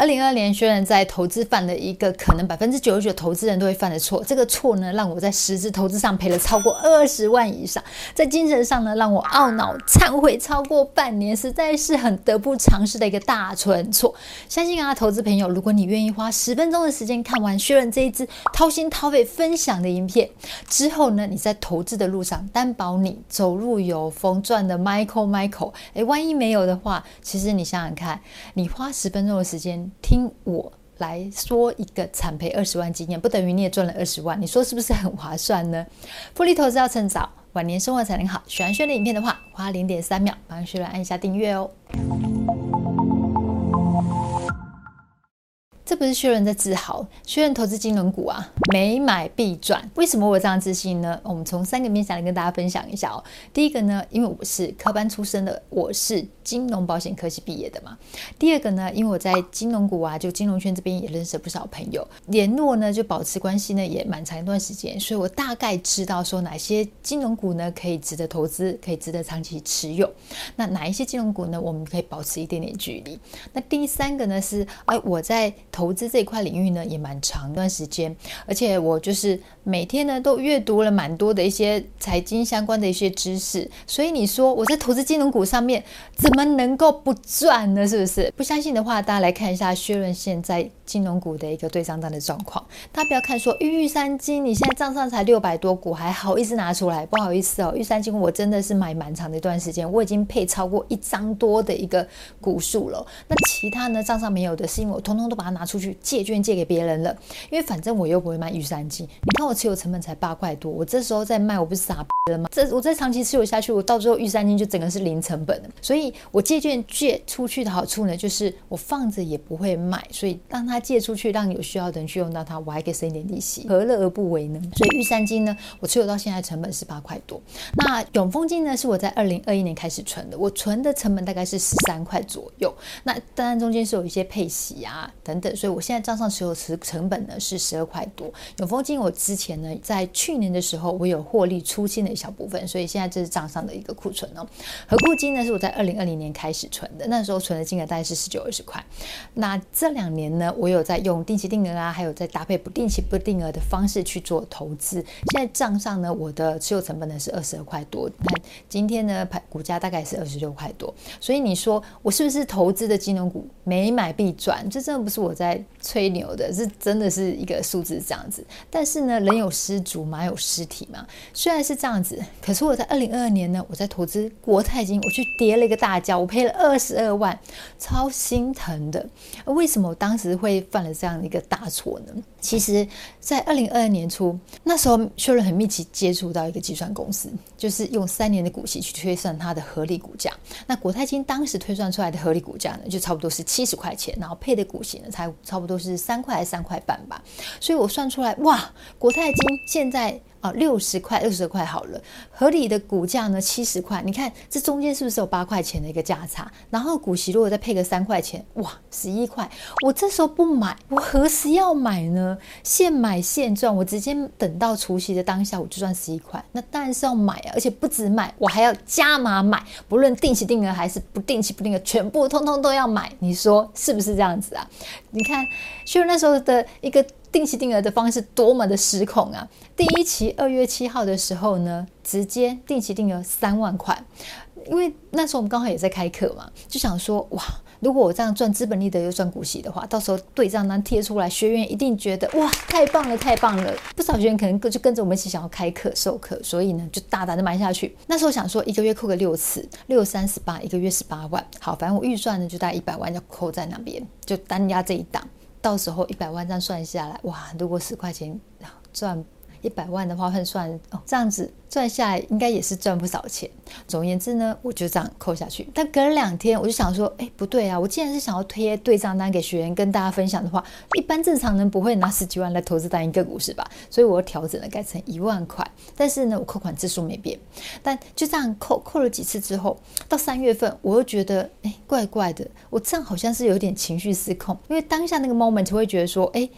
二零二二年，薛仁在投资犯了一个可能百分之九十九投资人都会犯的错。这个错呢，让我在实质投资上赔了超过二十万以上，在精神上呢，让我懊恼忏悔超过半年，实在是很得不偿失的一个大错错。相信啊，投资朋友，如果你愿意花十分钟的时间看完薛仁这一支掏心掏肺分享的影片之后呢，你在投资的路上担保你走路有风，赚的 Michael Michael。诶，万一没有的话，其实你想想看，你花十分钟的时间。听我来说一个产赔二十万经验，不等于你也赚了二十万，你说是不是很划算呢？复利投资要趁早，晚年生活才能好。喜欢轩的影片的话，花零点三秒帮薛润按一下订阅哦。这不是薛润在自豪，薛润投资金融股啊，每买必赚。为什么我这样自信呢？我们从三个面向来跟大家分享一下哦。第一个呢，因为我是科班出身的，我是金融保险科系毕业的嘛。第二个呢，因为我在金融股啊，就金融圈这边也认识了不少朋友，联络呢就保持关系呢也蛮长一段时间，所以我大概知道说哪些金融股呢可以值得投资，可以值得长期持有。那哪一些金融股呢，我们可以保持一点点距离。那第三个呢是，哎，我在投资这一块领域呢，也蛮长一段时间，而且我就是每天呢都阅读了蛮多的一些财经相关的一些知识，所以你说我在投资金融股上面怎么能够不赚呢？是不是？不相信的话，大家来看一下薛润现在金融股的一个对账单的状况。大家不要看说玉山金，你现在账上才六百多股，还好意思拿出来？不好意思哦，玉山金我真的是买蛮长的一段时间，我已经配超过一张多的一个股数了。那其他呢账上没有的，是因为我通通都把它拿出去。借券借给别人了，因为反正我又不会卖玉山金。你看我持有成本才八块多，我这时候再卖，我不是傻逼了吗？这我再长期持有下去，我到最后玉山金就整个是零成本的。所以我借券借出去的好处呢，就是我放着也不会卖，所以让他借出去，让有需要的人去用到它，我还可以省一点利息，何乐而不为呢？所以玉山金呢，我持有到现在成本是八块多。那永丰金呢，是我在二零二一年开始存的，我存的成本大概是十三块左右。那当然中间是有一些配息啊等等，所以我现在。账上持有持成本呢是十二块多，永丰金我之前呢在去年的时候我有获利出清的一小部分，所以现在这是账上的一个库存哦。合库金呢是我在二零二零年开始存的，那时候存的金额大概是十九二十块。那这两年呢，我有在用定期定额啊，还有在搭配不定期不定额的方式去做投资。现在账上呢，我的持有成本呢是二十二块多，那今天呢盘股价大概是二十六块多，所以你说我是不是投资的金融股每买必赚？这真的不是我在。吹牛的是真的是一个数字这样子，但是呢，人有失足，马有失蹄嘛。虽然是这样子，可是我在二零二二年呢，我在投资国泰金，我去跌了一个大跤，我赔了二十二万，超心疼的。为什么我当时会犯了这样的一个大错呢？其实，在二零二二年初，那时候薛润很密集接触到一个计算公司，就是用三年的股息去推算它的合理股价。那国泰金当时推算出来的合理股价呢，就差不多是七十块钱，然后配的股息呢，才差不多。是三块还是三块半吧，所以我算出来，哇，国泰金现在。啊，六十块、六十块好了，合理的股价呢七十块，你看这中间是不是有八块钱的一个价差？然后股息如果再配个三块钱，哇，十一块。我这时候不买，我何时要买呢？现买现赚，我直接等到除夕的当下，我就赚十一块。那当然是要买啊，而且不止买，我还要加码买，不论定期定额还是不定期不定额，全部通通都要买。你说是不是这样子啊？你看，就那时候的一个。定期定额的方式多么的失控啊！第一期二月七号的时候呢，直接定期定额三万块，因为那时候我们刚好也在开课嘛，就想说哇，如果我这样赚资本利得又赚股息的话，到时候对账单贴出来，学员一定觉得哇，太棒了，太棒了！不少学员可能跟就跟着我们一起想要开课授课，所以呢，就大胆的买下去。那时候想说一个月扣个六次，六三十八，一个月十八万，好，反正我预算呢就大概一百万要扣在那边，就单押这一档。到时候一百万这样算下来，哇！如果十块钱赚一百万的话，换算哦，这样子赚下来应该也是赚不少钱。总而言之呢，我就这样扣下去。但隔了两天，我就想说，哎，不对啊！我既然是想要贴对账单给学员跟大家分享的话，一般正常人不会拿十几万来投资单一个股是吧？所以我调整了，改成一万块。但是呢，我扣款次数没变。但就这样扣扣了几次之后，到三月份，我又觉得，哎，怪怪的。我这样好像是有点情绪失控，因为当下那个 moment 会觉得说，哎。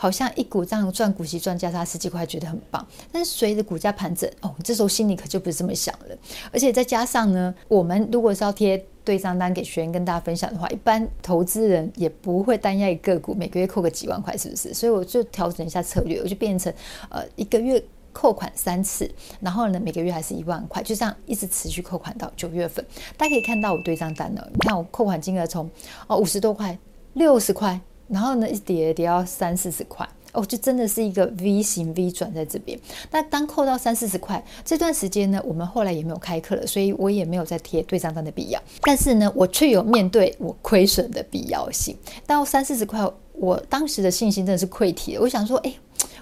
好像一股这样赚股息赚价差十几块，觉得很棒。但是随着股价盘整，哦，这时候心里可就不是这么想了。而且再加上呢，我们如果是要贴对账单给学员跟大家分享的话，一般投资人也不会单押一个股，每个月扣个几万块，是不是？所以我就调整一下策略，我就变成呃一个月扣款三次，然后呢每个月还是一万块，就这样一直持续扣款到九月份。大家可以看到我对账单呢，你看我扣款金额从哦五十多块、六十块，然后呢一叠叠要三四十块。哦，就真的是一个 V 型 V 转在这边。那当扣到三四十块这段时间呢，我们后来也没有开课了，所以我也没有再贴对账单的必要。但是呢，我却有面对我亏损的必要性。到三四十块，我当时的信心真的是溃堤了。我想说，哎。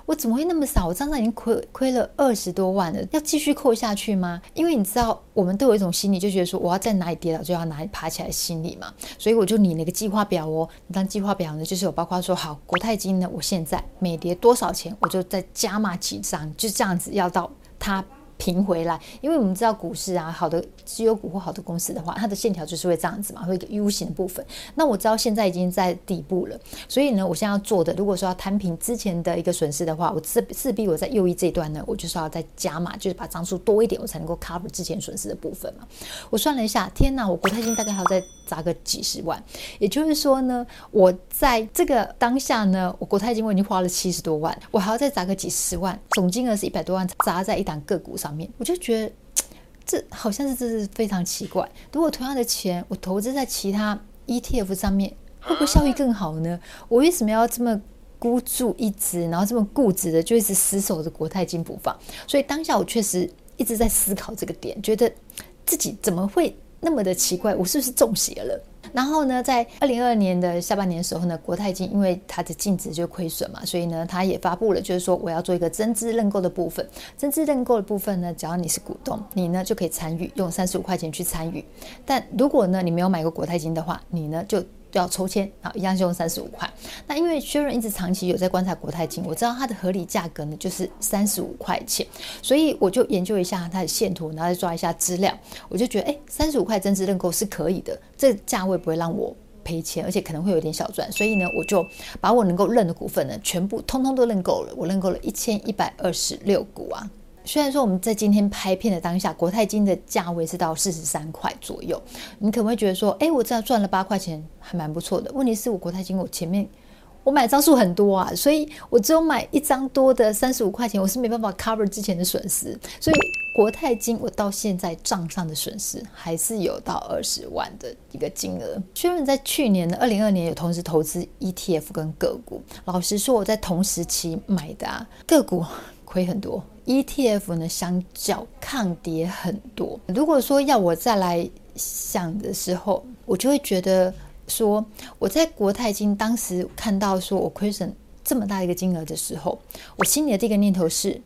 我怎么会那么少？我账上已经亏亏了二十多万了，要继续扣下去吗？因为你知道，我们都有一种心理，就觉得说我要在哪里跌倒就要哪里爬起来，心理嘛。所以我就拟了一个计划表哦。你当计划表呢，就是有包括说，好，国泰金呢，我现在每跌多少钱，我就再加码几张，就这样子要到它。平回来，因为我们知道股市啊，好的绩优股或好的公司的话，它的线条就是会这样子嘛，会一个 U 型的部分。那我知道现在已经在底部了，所以呢，我现在要做的，如果说要摊平之前的一个损失的话，我势势必我在右翼这一段呢，我就是要再加码，就是把张数多一点，我才能够 cover 之前损失的部分嘛。我算了一下，天哪，我国泰金大概还要再砸个几十万，也就是说呢，我在这个当下呢，我国泰金我已经花了七十多万，我还要再砸个几十万，总金额是一百多万，砸在一档个股上。上面我就觉得 这好像是这是非常奇怪。如果同样的钱我投资在其他 ETF 上面，会不会效益更好呢？我为什么要这么孤注一掷，然后这么固执的就一直死守着国泰金不放？所以当下我确实一直在思考这个点，觉得自己怎么会那么的奇怪？我是不是中邪了？然后呢，在二零二二年的下半年的时候呢，国泰金因为它的净值就亏损嘛，所以呢，它也发布了，就是说我要做一个增资认购的部分。增资认购的部分呢，只要你是股东，你呢就可以参与，用三十五块钱去参与。但如果呢你没有买过国泰金的话，你呢就。要抽签啊，一样是用三十五块。那因为薛润一直长期有在观察国泰金，我知道它的合理价格呢就是三十五块钱，所以我就研究一下它的线图，然后再抓一下资料，我就觉得哎，三十五块增值认购是可以的，这价位不会让我赔钱，而且可能会有点小赚，所以呢，我就把我能够认的股份呢，全部通通都认购了，我认购了一千一百二十六股啊。虽然说我们在今天拍片的当下，国泰金的价位是到四十三块左右，你可能会觉得说，哎，我这样赚了八块钱，还蛮不错的。问题是我国泰金我前面我买张数很多啊，所以我只有买一张多的三十五块钱，我是没办法 cover 之前的损失。所以国泰金我到现在账上的损失还是有到二十万的一个金额。虽然在去年的二零二二年有同时投资 ETF 跟个股，老实说我在同时期买的啊，个股亏很多。ETF 呢，相较抗跌很多。如果说要我再来想的时候，我就会觉得说，我在国泰金当时看到说我亏损这么大一个金额的时候，我心里的第一个念头是，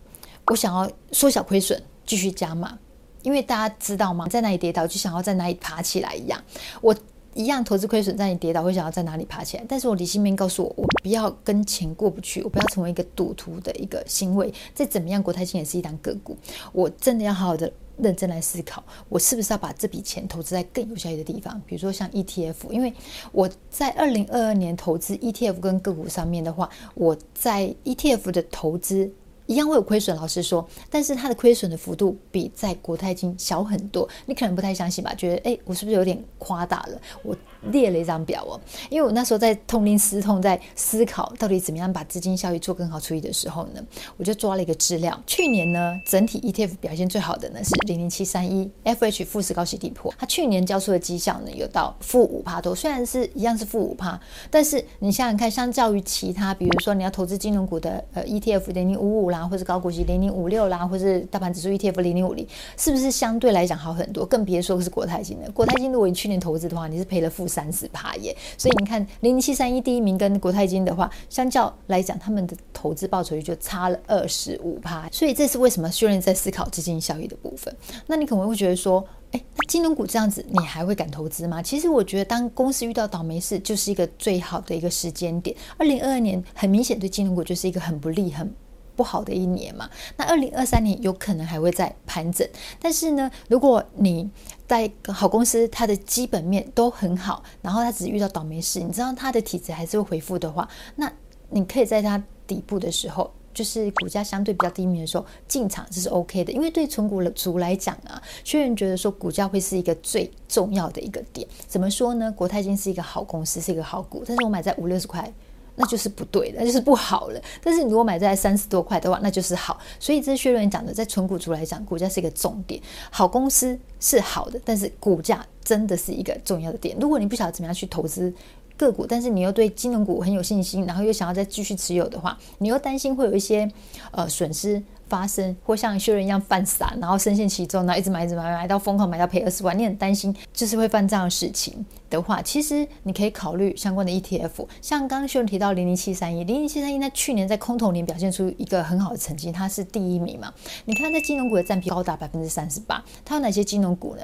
我想要缩小亏损，继续加码，因为大家知道吗？在哪里跌倒，就想要在哪里爬起来一样。我。一样投资亏损，在你跌倒会想要在哪里爬起来？但是我理性面告诉我，我不要跟钱过不去，我不要成为一个赌徒的一个行为。再怎么样，国泰金也是一档个股，我真的要好好的认真来思考，我是不是要把这笔钱投资在更有效益的地方，比如说像 ETF。因为我在二零二二年投资 ETF 跟个股上面的话，我在 ETF 的投资。一样会有亏损，老实说，但是它的亏损的幅度比在国泰金小很多。你可能不太相信吧？觉得哎，我是不是有点夸大了？我列了一张表哦，因为我那时候在痛定思痛，在思考到底怎么样把资金效益做更好处理的时候呢，我就抓了一个资料。去年呢，整体 ETF 表现最好的呢是零零七三一 FH 富时高息抵波，它去年交出的绩效呢有到负五趴多，虽然是一样是负五趴，但是你想想看，相较于其他，比如说你要投资金融股的呃 ETF 零零五五啦。或者高股息零零五六啦，或是大盘指数 ETF 零零五零，是不是相对来讲好很多？更别说是国泰金了。国泰金如果你去年投资的话，你是赔了负三十趴耶。所以你看零零七三一第一名跟国泰金的话，相较来讲，他们的投资报酬率就差了二十五趴。所以这是为什么？虽然在思考资金效益的部分，那你可能会觉得说，哎，金融股这样子，你还会敢投资吗？其实我觉得，当公司遇到倒霉事，就是一个最好的一个时间点。二零二二年很明显对金融股就是一个很不利、很。不好的一年嘛，那二零二三年有可能还会再盘整，但是呢，如果你在好公司，它的基本面都很好，然后它只是遇到倒霉事，你知道它的体质还是会恢复的话，那你可以在它底部的时候。就是股价相对比较低迷的时候进场，这是 OK 的，因为对存股族来讲啊，虽然觉得说股价会是一个最重要的一个点。怎么说呢？国泰金是一个好公司，是一个好股，但是我买在五六十块，那就是不对，那就是不好了。但是你如果买在三十多块的话，那就是好。所以这是薛伦讲的，在纯股族来讲，股价是一个重点。好公司是好的，但是股价真的是一个重要的点。如果你不晓得怎么样去投资。个股，但是你又对金融股很有信心，然后又想要再继续持有的话，你又担心会有一些呃损失发生，或像薛仁一样犯傻，然后深陷其中，然后一直买一直买，买到疯狂买到赔二十万，你很担心就是会犯这样的事情的话，其实你可以考虑相关的 ETF，像刚刚薛仁提到零零七三一，零零七三一，在去年在空头年表现出一个很好的成绩，它是第一名嘛？你看在金融股的占比高达百分之三十八，它有哪些金融股呢？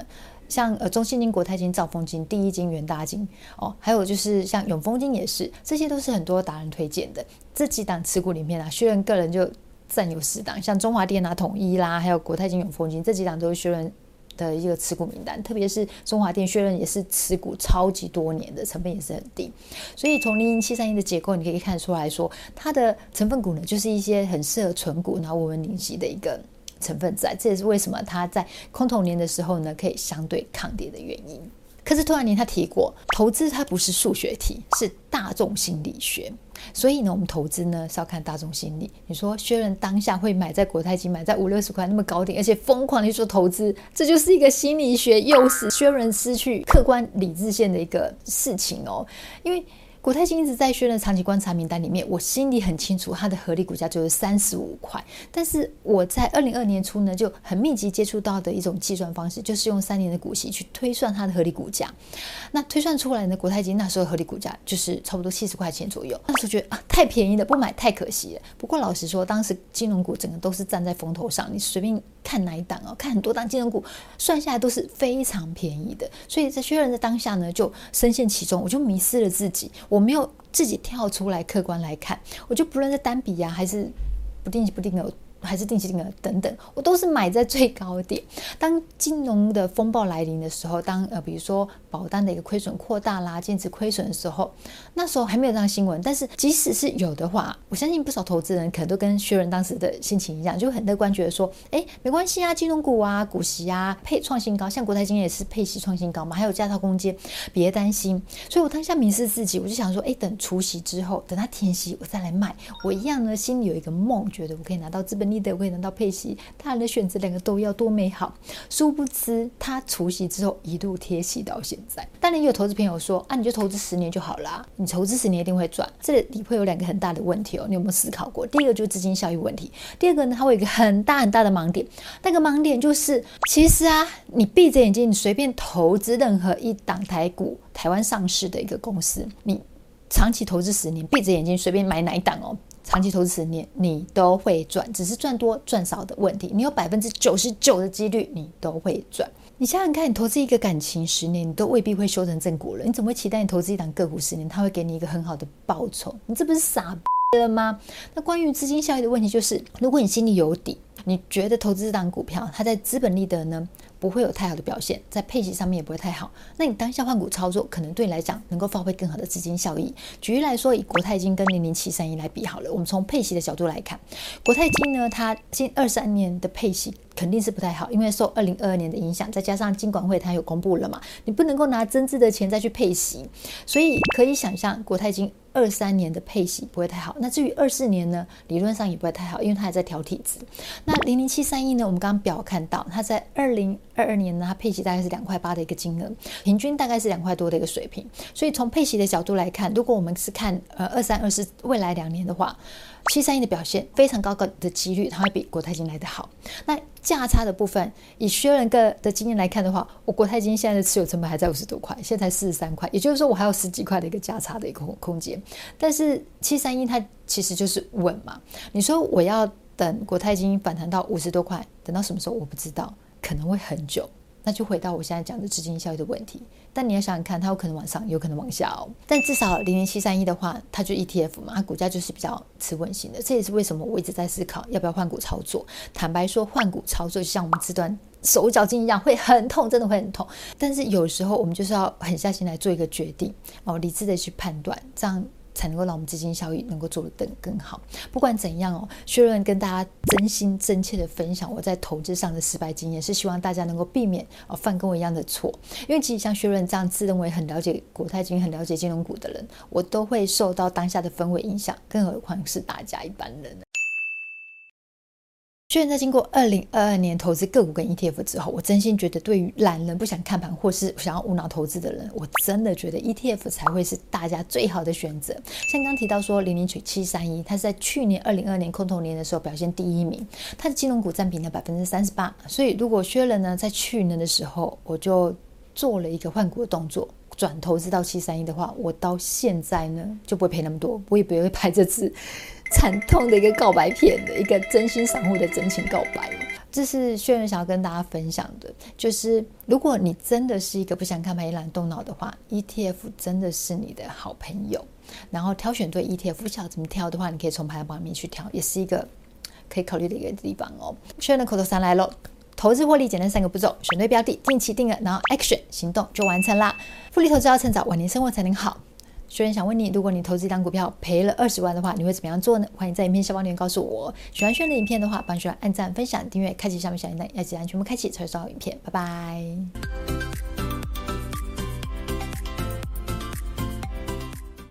像呃中信金、国泰金、兆丰金、第一金、元大金哦，还有就是像永丰金也是，这些都是很多达人推荐的。这几档持股里面啊，薛仁个人就占有十档，像中华电啊、统一啦，还有国泰金、永丰金这几档都是薛仁的一个持股名单。特别是中华电，薛仁也是持股超级多年的，成本也是很低。所以从零零七三一的结构，你可以看出来说，它的成分股呢，就是一些很适合存股，然后稳稳领息的一个。成分在，这也是为什么它在空头年的时候呢，可以相对抗跌的原因。可是突然年他提过，投资它不是数学题，是大众心理学。所以呢，我们投资呢是要看大众心理。你说薛仁当下会买在国泰金，买在五六十块那么高点，而且疯狂的去做投资，这就是一个心理学诱使薛仁失去客观理智线的一个事情哦，因为。国泰金一直在薛仁长期观察名单里面，我心里很清楚，它的合理股价就是三十五块。但是我在二零二年初呢，就很密集接触到的一种计算方式，就是用三年的股息去推算它的合理股价。那推算出来呢，国泰金那时候合理股价就是差不多七十块钱左右。那时候觉得啊，太便宜了，不买太可惜了。不过老实说，当时金融股整个都是站在风头上，你随便看哪一档哦，看很多档金融股，算下来都是非常便宜的。所以在薛仁的当下呢，就深陷其中，我就迷失了自己。我我没有自己跳出来客观来看，我就不论是单笔呀、还是不定期不定额。还是定期定额等等，我都是买在最高点。当金融的风暴来临的时候，当呃比如说保单的一个亏损扩大啦，净值亏损的时候，那时候还没有这样新闻。但是即使是有的话，我相信不少投资人可能都跟薛仁当时的心情一样，就很乐观，觉得说，哎，没关系啊，金融股啊，股息啊，配创新高，像国泰金也是配息创新高嘛，还有价差空间，别担心。所以我当下迷失自己，我就想说，哎，等除息之后，等它填息，我再来卖。我一样呢，心里有一个梦，觉得我可以拿到资本利。得会拿到配息，他人的选择两个都要多美好。殊不知他除息之后一路贴息到现在。当然有投资朋友说啊，你就投资十年就好啦，你投资十年一定会赚。这里会有两个很大的问题哦，你有没有思考过？第一个就是资金效益问题，第二个呢，它会有一个很大很大的盲点。那个盲点就是，其实啊，你闭着眼睛，你随便投资任何一档台股、台湾上市的一个公司，你长期投资十年，闭着眼睛随便买哪一档哦。长期投资十年，你都会赚，只是赚多赚少的问题。你有百分之九十九的几率，你都会赚。你想想看，你投资一个感情十年，你都未必会修成正果了。你怎么会期待你投资一档个股十年，它会给你一个很好的报酬？你这不是傻了吗？那关于资金效益的问题，就是如果你心里有底，你觉得投资这档股票，它在资本利得呢？不会有太好的表现，在配息上面也不会太好。那你当下换股操作，可能对你来讲能够发挥更好的资金效益。举例来说，以国泰金跟零零七三一来比好了，我们从配息的角度来看，国泰金呢，它近二三年的配息肯定是不太好，因为受二零二二年的影响，再加上金管会它有公布了嘛，你不能够拿增资的钱再去配息，所以可以想象国泰金。二三年的配息不会太好，那至于二四年呢，理论上也不会太好，因为它还在调体质。那零零七三一呢，我们刚刚表看到，它在二零二二年呢，它配息大概是两块八的一个金额，平均大概是两块多的一个水平。所以从配息的角度来看，如果我们是看呃二三二四未来两年的话，七三一的表现非常高高的几率，它会比国泰金来得好。那价差的部分，以薛仁个的经验来看的话，我国泰金现在的持有成本还在五十多块，现在才四十三块，也就是说我还有十几块的一个价差的一个空空间。但是七三一它其实就是稳嘛，你说我要等国泰金反弹到五十多块，等到什么时候我不知道，可能会很久。那就回到我现在讲的资金效益的问题，但你要想想看，它有可能往上，有可能往下哦。但至少零零七三一的话，它就 ETF 嘛，它股价就是比较持稳型的。这也是为什么我一直在思考要不要换股操作。坦白说，换股操作就像我们这段手脚筋一样，会很痛，真的会很痛。但是有时候我们就是要狠下心来做一个决定哦，理智的去判断，这样才能够让我们资金效益能够做得更更好。不管怎样哦，薛润跟大家真心真切的分享我在投资上的失败经验，是希望大家能够避免哦犯跟我一样的错。因为其实像薛润这样自认为很了解国泰金、很了解金融股的人，我都会受到当下的氛围影响，更何况是大家一般人。薛润在经过二零二二年投资个股跟 ETF 之后，我真心觉得，对于懒人不想看盘或是想要无脑投资的人，我真的觉得 ETF 才会是大家最好的选择。像刚提到说零零七三一，它是在去年二零二年空头年的时候表现第一名，它的金融股占比呢百分之三十八。所以如果薛仁呢在去年的时候，我就做了一个换股的动作，转投资到七三一的话，我到现在呢就不会赔那么多，我也不会拍这次。惨痛的一个告白片的一个真心散户的真情告白，这是薛润想要跟大家分享的。就是如果你真的是一个不想看盘也懒动脑的话，ETF 真的是你的好朋友。然后挑选对 ETF 不晓得怎么挑的话，你可以从排行榜里面去挑，也是一个可以考虑的一个地方哦。薛润的口头禅来喽：投资获利简单三个步骤，选对标的，定期定额，然后 action 行动就完成啦。复利投资要趁早，晚年生活才能好。学员想问你，如果你投资一档股票赔了二十万的话，你会怎么样做呢？欢迎在影片下方留言告诉我。喜欢学员的影片的话，帮学员按赞、分享、订阅、开启下面小铃铛，要记得全部开启才会收到影片。拜拜。